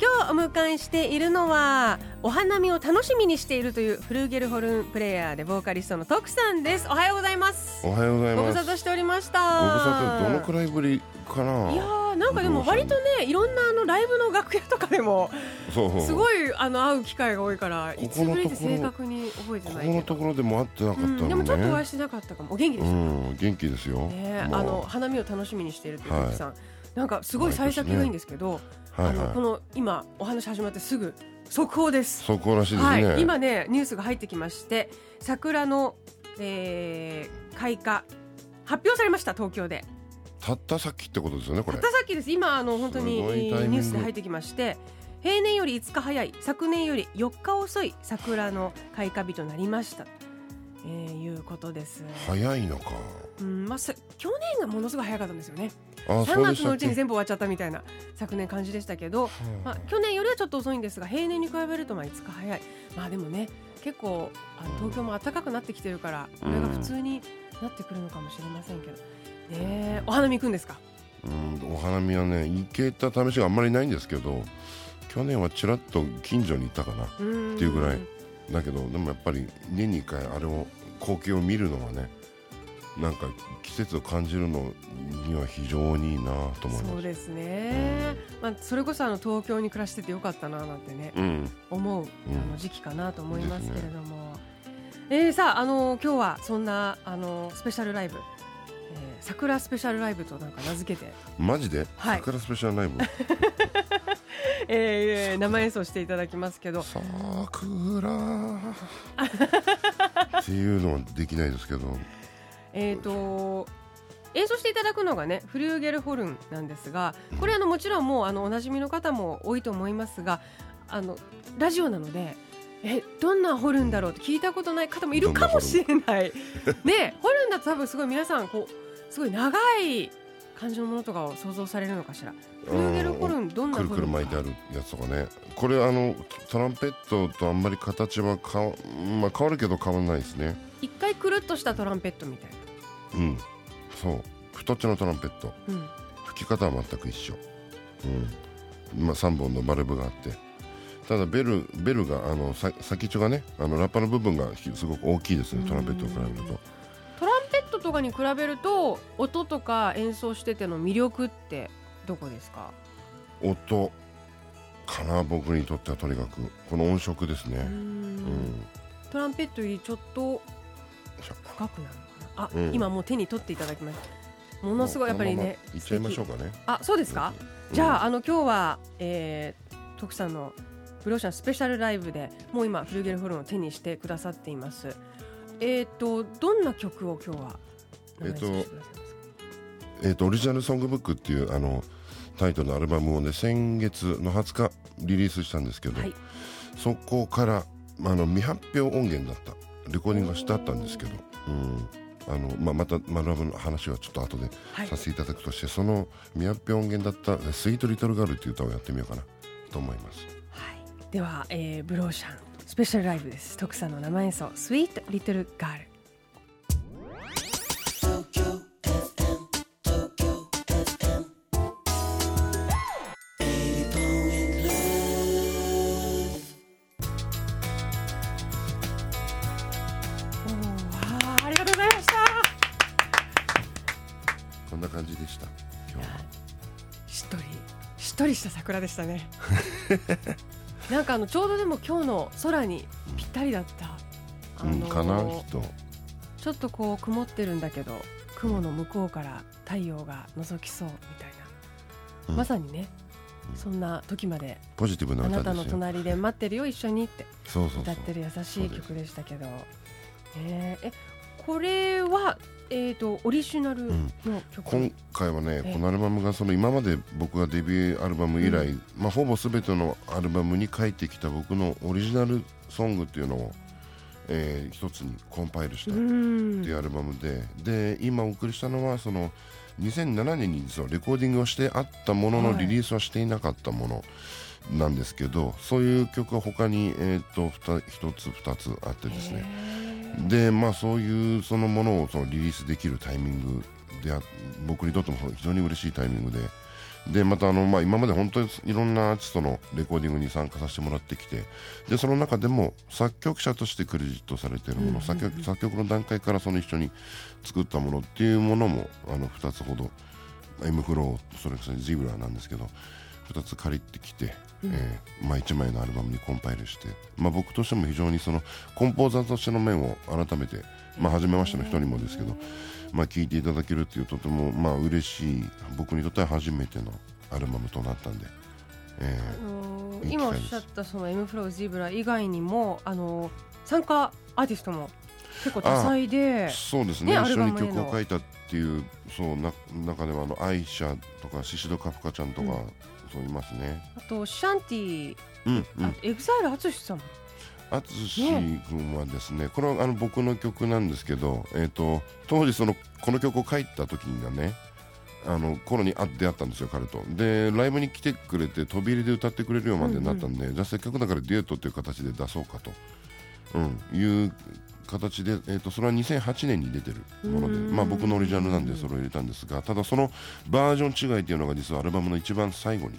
今日お迎えしているのはお花見を楽しみにしているというフルーゲルホルンプレイヤーでボーカリストの徳さんです。おはようございます。おはようございご無ます沙汰しておりました。ご無沙汰どのくらいぶりかな。いやーなんかでも割とねいろんなあのライブの楽屋とかでもすごいあの会う機会が多いからいつぶりってところ正確に覚えてこないこのところでも会ってなかったのね、うん、でもちょっとお会いしてなかったかも。お元気でうすか、ん元気ですよ、ねあの花見を楽しみにしているというはい。徳さん、なんかすごい幸先がいいんですけど、はいあのこはい。の今お話始まってすぐ速報です。そこらしいですね、はい、今ねニュースが入ってきまして桜の、えー開花発表されました東京で。たったさっきってことですよねこれ。たったさっきです。今あの本当にニュースで入ってきまして平年より5日早い昨年より4日遅い桜の開花日となりましたえー、いうことです、早いのか。うんまあ、さ去年がものすごい早かったんですよね。あ3月のそうちに全部終わっちゃったみたいな昨年感じでしたけど、まあ、去年よりはちょっと遅いんですが平年に比べるとまあ5日早い。まあでもね結構あの東京も暖かくなってきてるからこれが普通になってくるのかもしれませんけど、ねえお花見行くんですか？うんお花見はね行けた試しがあんまりないんですけど去年はちらっと近所にいたかなっていうぐらいだけどでもやっぱり年に1回あれを光景を見るのはねなんか季節を感じるのには非常にいいなと思います。そうですね、まあ、それこそあの東京に暮らしててよかったななんてねうん。思う、うん。あの時期かなと思いますけれども、えーさああの今日はそんなあのスペシャルライブ、えー桜スペシャルライブとなんか名付けて、マジで、はい。桜スペシャルライブ？えー生演奏していただきますけど。桜 っていうのはできないですけど。えー、と演奏していただくのがねフリューゲルホルンなんですがこれあのもちろんもうあのおなじみの方も多いと思いますがあのラジオなのでえどんなホルンだろうって聞いたことない方もいるかもしれない。ねホルンだと多分すごい皆さんこうすごい長い感じのものとかを想像されるのかしら？フリューゲルホルンどんなくるくる巻いてあるやつとかね。これあのトランペットとあんまり形はかわ、まあ、変わるけど変わらないですね。一回くるっとしたトランペットみたいうん。そう。太っちょのトランペット。な、うん、吹き方は全く一緒、うん。まあ、3本のバルブがあって。ただベルベルがあのさ先っちょがねあのラッパの部分がひすごく大きいですねトランペットと比べるととかに比べると音とか演奏してての魅力ってどこですか？音かな僕にとってはとにかく。この音色ですね。うん。ん。トランペットよりちょっと深くなるのかな？あ、うん。今もう手に取っていただきました。ものすごいやっぱりねいっちゃいましょう素かね。敵。あそうですか、うん。じゃああの今日は、えー、徳さんのブローシャンスペシャルライブでもう今フルゲルホルンを手にしてくださっています。えっ、とどんな曲を今日はえっとえー、とオリジナルソングブックっていうあのタイトルのアルバムをね先月の20日リリースしたんですけど、はい。そこからあの未発表音源だった。レコーディングがしてあったんですけど、うん。あのまあ、またアルバムの話はちょっと後ではい。させていただくとして、その未発表音源だった「スイートリトルガール」っていう歌をやってみようかなと思います。はい、では、えー、ブローシャンスペシャルライブです。徳さんの生演奏「スイートリトルガール」でした。今日は。しっとりしっとりした桜でしたね。なんかあのちょうどでも今日の空にぴったりだった、あうん、のかな人。ちょっとこう曇ってるんだけど雲の向こうから太陽が覗きそうみたいな、うん。まさにね、うん。そんな時までポジティブなあなたの。隣で待ってるよ一緒にって歌ってる優しい曲でしたけど、えーえこれは、えー、とオリジナルの曲、今回はねええ。このアルバムがその今まで僕がデビューアルバム以来、うまあ、ほぼ全てのアルバムに書いてきた僕のオリジナルソングっていうのを、えー一つにコンパイルしたうってんいうアルバムで、で今お送りしたのはその2007年に実はレコーディングをしてあったもののはい。リリースはしていなかったものなんですけど、そういう曲は他に、えー、と1つ2つあってですねでまあそういうそのものをそのリリースできるタイミングであ僕にとっても非常に嬉しいタイミングで。でまたあの、まあ、今まで本当にいろんなアーティストのレコーディングに参加させてもらってきてでその中でも作曲者としてクレジットされているもの、作曲作曲の段階からその一緒に作ったものっていうものもあの2つほど M フローそれからジブラなんですけど2つ借りてきて、えーまあ、1枚のアルバムにコンパイルして、まあ、僕としても非常にそのコンポーザーとしての面を改めて、まあ、初めましての人にもですけど、まあ、聴いていただけるっていうとてもまあ嬉しい僕にとっては初めてのアルバムとなったんで、えあのいい今おっしゃったその M フロージブラ以外にもあの参加アーティストも結構多彩でーそうですね。ねア一緒に曲を書いたっていうそうな中ではあのアイシャとかシシドカフカちゃんとか、うんそういますね。あとシャンティうんうん。あ EXILE 淳さん。も淳君はですねこれはあの僕の曲なんですけど、えー、と当時そのこの曲を書いた時にはねあの頃にあ出会ったんですよ彼と。でライブに来てくれて飛び入りで歌ってくれるようまでになったんで、じゃあせっかくだからデュエットっていう形で出そうかと、うん、いう形で、えー、とそれは2008年に出てるもので、うんまあ、僕のオリジナルなんでそれを入れたんですがただそのバージョン違いっていうのが実はアルバムの一番最後に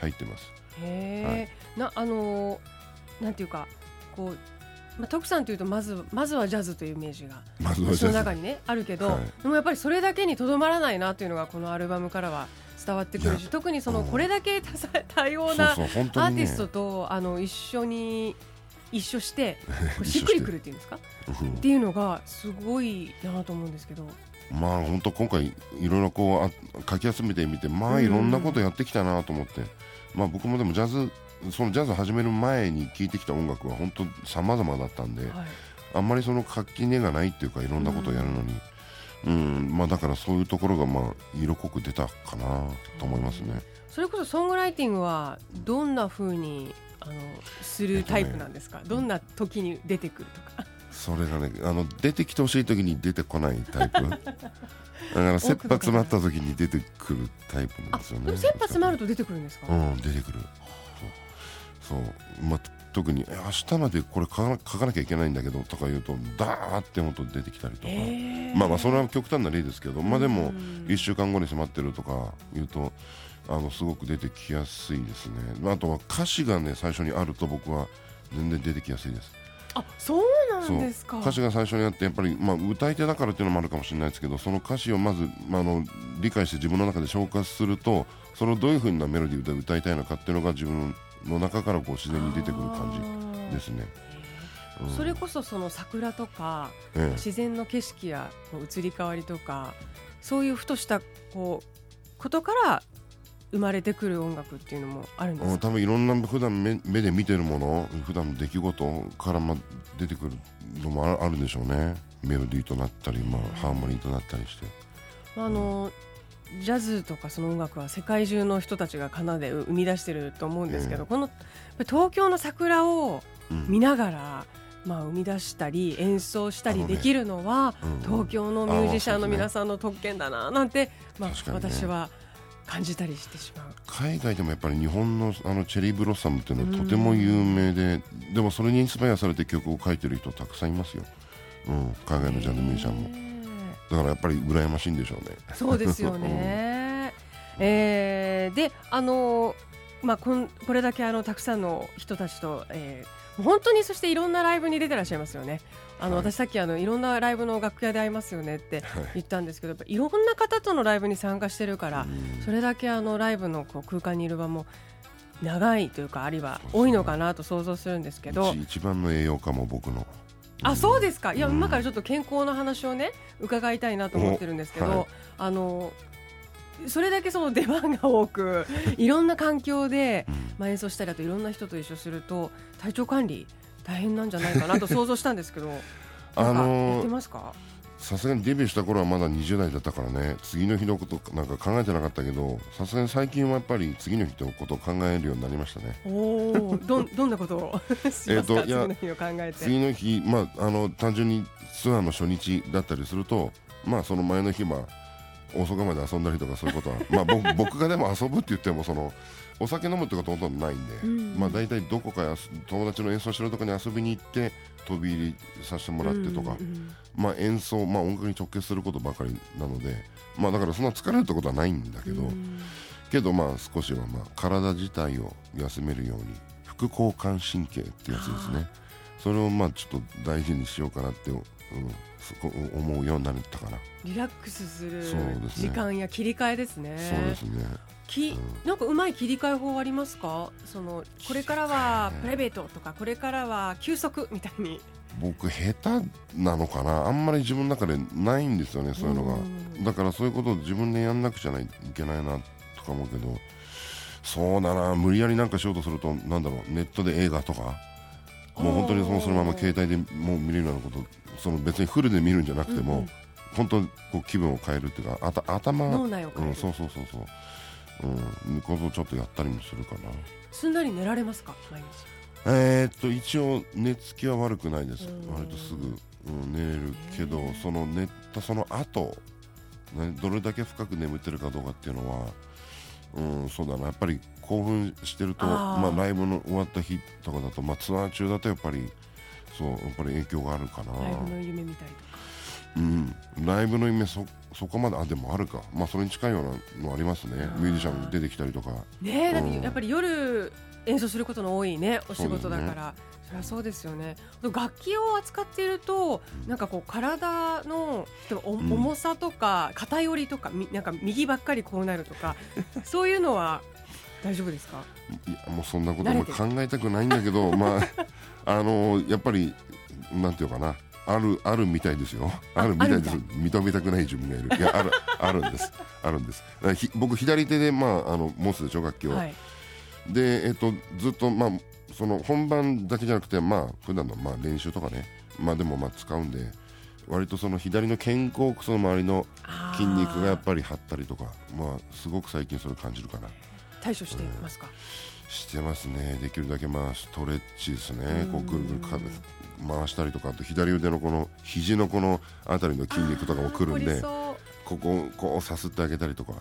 入ってます。へえ、なあのーなんていうかこう、まあ、徳さんというとまずまずはジャズというイメージがまずはその中にねあるけど、はい。でもやっぱりそれだけにとどまらないなというのがこのアルバムからは伝わってくるし特にそのうん。これだけ多彩多様なアーティストとあの一緒に一緒して しっくりくるっていうんですか？うん。っていうのがすごいなと思うんですけど。まあ本当今回いろいろこうあ書き集めてみてまあいろんなことやってきたなと思って、まあ僕もでもジャズそのジャズ始める前に聴いてきた音楽は本当様々だったんで、はい。あんまりその垣根がないっていうかいろんなことをやるのに、うん。まあだからそういうところがまあ色濃く出たかなと思いますね。それこそソングライティングはどんな風にあのするタイプなんですか、どんな時に出てくるとか。それがねあの出てきてほしい時に出てこないタイプ。だから切羽詰まった時に出てくるタイプなんあですよね。切羽詰まると出てくるんですか、うん、出てくる。そう、そう。まあ、特にえ明日までこれ書かな書かなきゃいけないんだけどとか言うと、ダーって本当出てきたりとか。えーまあまあ、それは極端な例ですけど、まあでもうん、一週間後に迫ってるとか言うと。あのすごく出てきやすいですね。まああとは歌詞がね、最初にあると僕は全然出てきやすいです。あそうなんですか歌詞が最初にあってやっぱり、まあ、歌い手だからっていうのもあるかもしれないですけどその歌詞をまず、まあ、あの理解して自分の中で消化するとそれをどういうふうなメロディーで歌いたいのかっていうのが自分の中からこう自然に出てくる感じですね。うん。それこそその桜とかええ。自然の景色や移り変わりとかそういうふとしたこうことから生まれてくる音楽っていうのもあるんです多分いろんな普段目目で見てるもの普段の出来事からま出てくるのもああるでしょうね。メロディーとなったり、まあ、ハーモニーとなったりして。あのジャズとかその音楽は世界中の人たちが奏で生み出してると思うんですけど、えこの東京の桜をうん。見ながら、まあ、生み出したり演奏したりできるのは、うん東京のミュージシャンの皆さんの特権だななんて、まあ私は感じたりしてしまう。海外でもやっぱり日本のあのチェリーブロッサムっていうのはとても有名で、でもそれにインスパイアされて曲を書いてる人たくさんいますよ、うん、海外のジャズミュージシャンも。ねだからやっぱり羨ましいんでしょうね。そうですよね。えーであのまあこんこれだけあのたくさんの人たちと、えー本当にそしていろんなライブに出てらっしゃいますよね。あの、はい。私さっきあのいろんなライブの楽屋で会いますよねってはい。言ったんですけど、やっぱいろんな方とのライブに参加してるから、うん。それだけあのライブのこう空間にいる場も長いというかあるいは多いのかなと想像するんですけど。一一番の栄養価も僕のあそうですか。いや、うん今からちょっと健康の話をね伺いたいなと思ってるんですけど、おはい。あのそれだけその出番が多く いろんな環境で、うん。まあ、演奏したりあといろんな人と一緒すると体調管理大変なんじゃないかなと想像したんですけどあ なんかやっのてますか？さすがにデビューした頃はまだ20代だったからね。次の日のことなんか考えてなかったけどさすがに最近はやっぱり次の日のことを考えるようになりましたね。おおどんどんなことを？しますか、えーとい次やの日を考えて。次の日まああの単純にツアーの初日だったりするとまあその前の日は遅くまで遊んだりとかそういうことは まあ僕僕がでも遊ぶって言ってもそのお酒飲むってことはほとんどないんで、うん。まあ大体どこか友達の演奏してるとこに遊びに行って飛び入りさせてもらってとか、うんうんまあ演奏、まあ、音楽に直結することばかりなのでまあだからそんな疲れるってことはないんだけど、うん。けどまあ少しはまあ体自体を休めるように副交感神経ってやつですね。それをまあちょっと大事にしようかなって、うん、そこ思うようになったかな、リラックスする時間や切り替えですね。そうですね。きうん。なんかうまい切り替え法ありますか？そのこれからはプライベートとかこれからは休息みたいに。僕下手なのかな。あんまり自分の中でないんですよねそういうのが。ん。だからそういうことを自分でやんなくちゃいけないなとか思うけどそうだな。無理やりなんかしようとするとなんだろう。ネットで映画とかもう本当にそのそのまま携帯でもう見れるようなことその別にフルで見るんじゃなくても、うん。うん本当こう気分を変えるっていうかあた頭脳内を変える。うん、そうそうそうそう。うんことをちょっとやったりもするかな。すんなり寝られますか？毎日。えー、っと一応寝つきは悪くないです。うん。割とすぐ、うん、寝れるけどその寝たその後ねどれだけ深く眠ってるかどうかっていうのはうんそうだな。やっぱり興奮してるとまあ、ライブの終わった日とかだと、まあ、ツアー中だとやっぱりそうやっぱり影響があるかな。ライブの夢見たりとか。うん、ライブの夢そそこまであでもあるか。まあそれに近いようなのありますね。ミュージシャン出てきたりとか。ねえだってうんやっぱり夜演奏することの多いねお仕事だから。そりゃそうですよね。楽器を扱っているとなんかこう体の重さとか偏りとかみなんか右ばっかりこうなるとか そういうのは大丈夫ですか？いやもうそんなことも考えたくないんだけど まああのやっぱりなんていうかなあるあるみたいですよ。あるみたいです。認めたくない自分がいる。いやある あるんです。あるんです。僕左手でまああの持つでしょ楽器を、はい。でえっとずっとまあその本番だけじゃなくてまあ普段のまあ練習とかね。まあでもまあ使うんで割とその左の肩甲骨の周りの筋肉がやっぱり張ったりとかまあすごく最近それ感じるかな対処していますか、してますね。できるだけまあストレッチですね。こうぐるぐるか回したりとかあと左腕のこの肘のこの辺りの筋肉とかもくるんでここをこうさすってあげたりとか、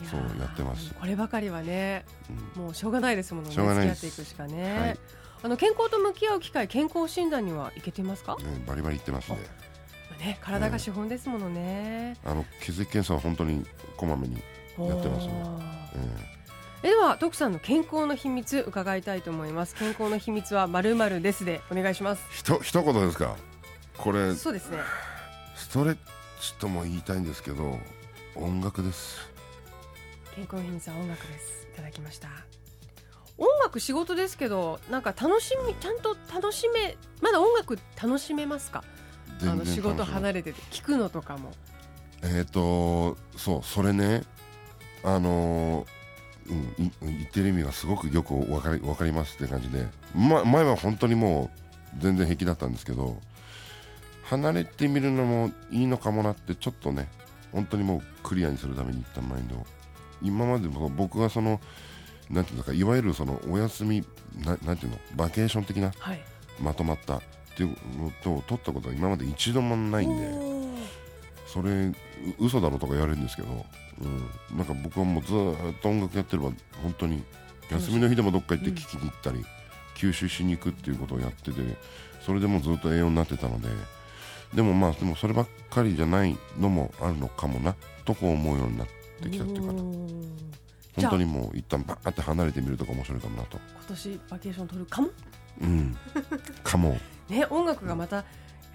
ういそうやってます。こればかりはねうん。もうしょうがないですものね。しょうがない付き合ですっていくしかね、はい。あの健康と向き合う機会健康診断にはいけてますか、ねバリバリいってますね。ね、体が資本ですものね、あの血液検査は本当にこまめに、やってますねおーええでは徳さんの健康の秘密伺いたいと思います。健康の秘密はまるまるですでお願いします。ーひと一言ですか？これそうですね。ストレッチとも言いたいんですけど音楽です。健康の秘密は音楽です。いただきました。音楽仕事ですけどなんか楽しみちゃんと楽しめまだ音楽楽しめますか？あの仕事離れれてて聞くのとかも。えっ、とそうそれね。あのーうん、い言ってる意味がすごくよくわかりわかりますって感じで、ま、前は本当にもう全然平気だったんですけど離れてみるのもいいのかもなってちょっとね本当にもうクリアにするために言ったマインド。を今までも僕がそのなんていうのかいわゆるそのお休みななんていうのバケーション的なはい。まとまったっていうのと取ったことは今まで一度もないんで。それう嘘だろとか言われるんですけど、うん、なんか僕はもうずーっと音楽やってれば本当に休みの日でもどっか行って聴きに行ったり、吸収しに行くっていうことをやっててそれでもうずっと栄養になってたのででもまあでもそればっかりじゃないのもあるのかもなとこう思うようになってきたっていうかな本当にもう一旦バーって離れてみるとか面白いかもなと。今年バケーション取るかも？うん。かも。ね音楽がまた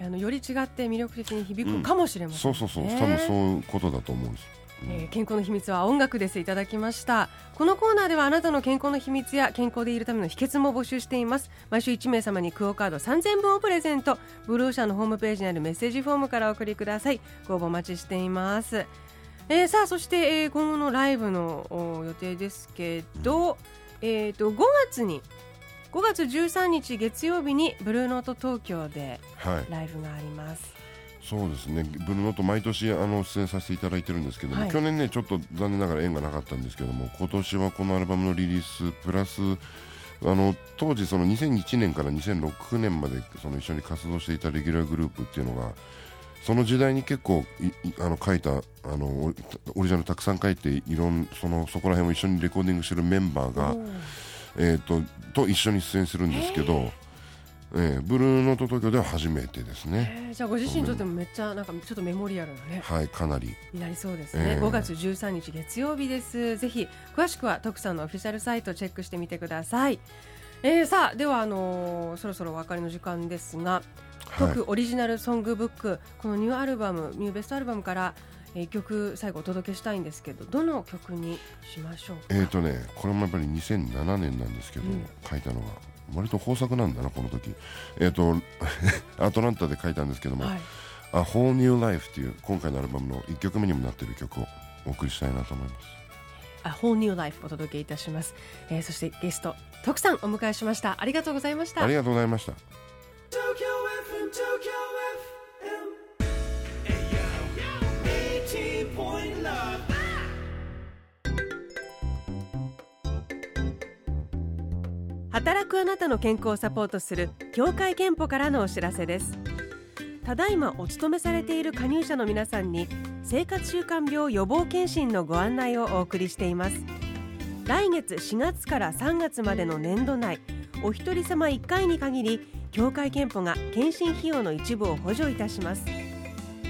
あのより違って魅力的に響くかもしれません、ね。そうそうそう。多分そういうことだと思うんです、うん。えー健康の秘密は音楽です。いただきました。このコーナーではあなたの健康の秘密や健康でいるための秘訣も募集しています。毎週1名様にクオカード3000分をプレゼント。ブルー社のホームページにあるメッセージフォームからお送りください。ご応募お待ちしています。えーさあそして、えー今後のライブのお予定ですけど、えー、と5月に5月13日月曜日にブルーノート東京ではい。ライブがあります。そうですね。ブルーノート毎年あの出演させていただいてるんですけども、はい。去年ねちょっと残念ながら縁がなかったんですけども今年はこのアルバムのリリースプラスあの当時その2001年から2006年までその一緒に活動していたレギュラーグループっていうのがその時代に結構いいあの書いたあのオリジナルたくさん書いていろんそのそこら辺を一緒にレコーディングしてるメンバーがお、ーえー、とと一緒に出演するんですけど、えーブルーノート東京では初めてですね。えー。じゃあご自身にとってもめっちゃなんかちょっとメモリアルなねはいかなり。になりそうですね、ええ5月13日月曜日です。ぜひ詳しくは徳さんのオフィシャルサイトチェックしてみてください、えー、さあではあのーそろそろお別れの時間ですがはい。徳オリジナルソングブックこのニューアルバムニューベストアルバムからえー曲最後お届けしたいんですけどどの曲にしましょうか、えーとね、これもやっぱり2007年なんですけど、うん。書いたのが割と豊作なんだなこの時。えっ、と アトランタで書いたんですけども「はい。A Whole New Life」っていう今回のアルバムの1曲目にもなっている曲をお送りしたいなと思います。あ Whole New Life お届けいたします、えーそしてゲスト徳さんお迎えしました。ありがとうございました。ありがとうございました働くあなたの健康をサポートする協会憲法からのお知らせです。ただいまお勤めされている加入者の皆さんに生活習慣病予防検診のご案内をお送りしています。来月4月から3月までの年度内お一人様1回に限り協会憲法が検診費用の一部を補助いたします。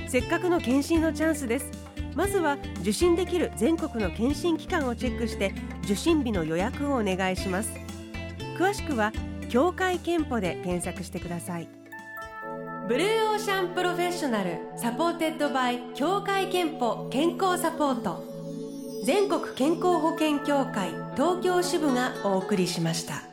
せっかくの検診のチャンスです。まずは受診できる全国の検診機関をチェックして受診日の予約をお願いします。詳しくは協会けんぽで検索してください。 Blue Ocean Professional supported by 協会けんぽ健康サポート。全国健康保険協会東京支部がお送りしました。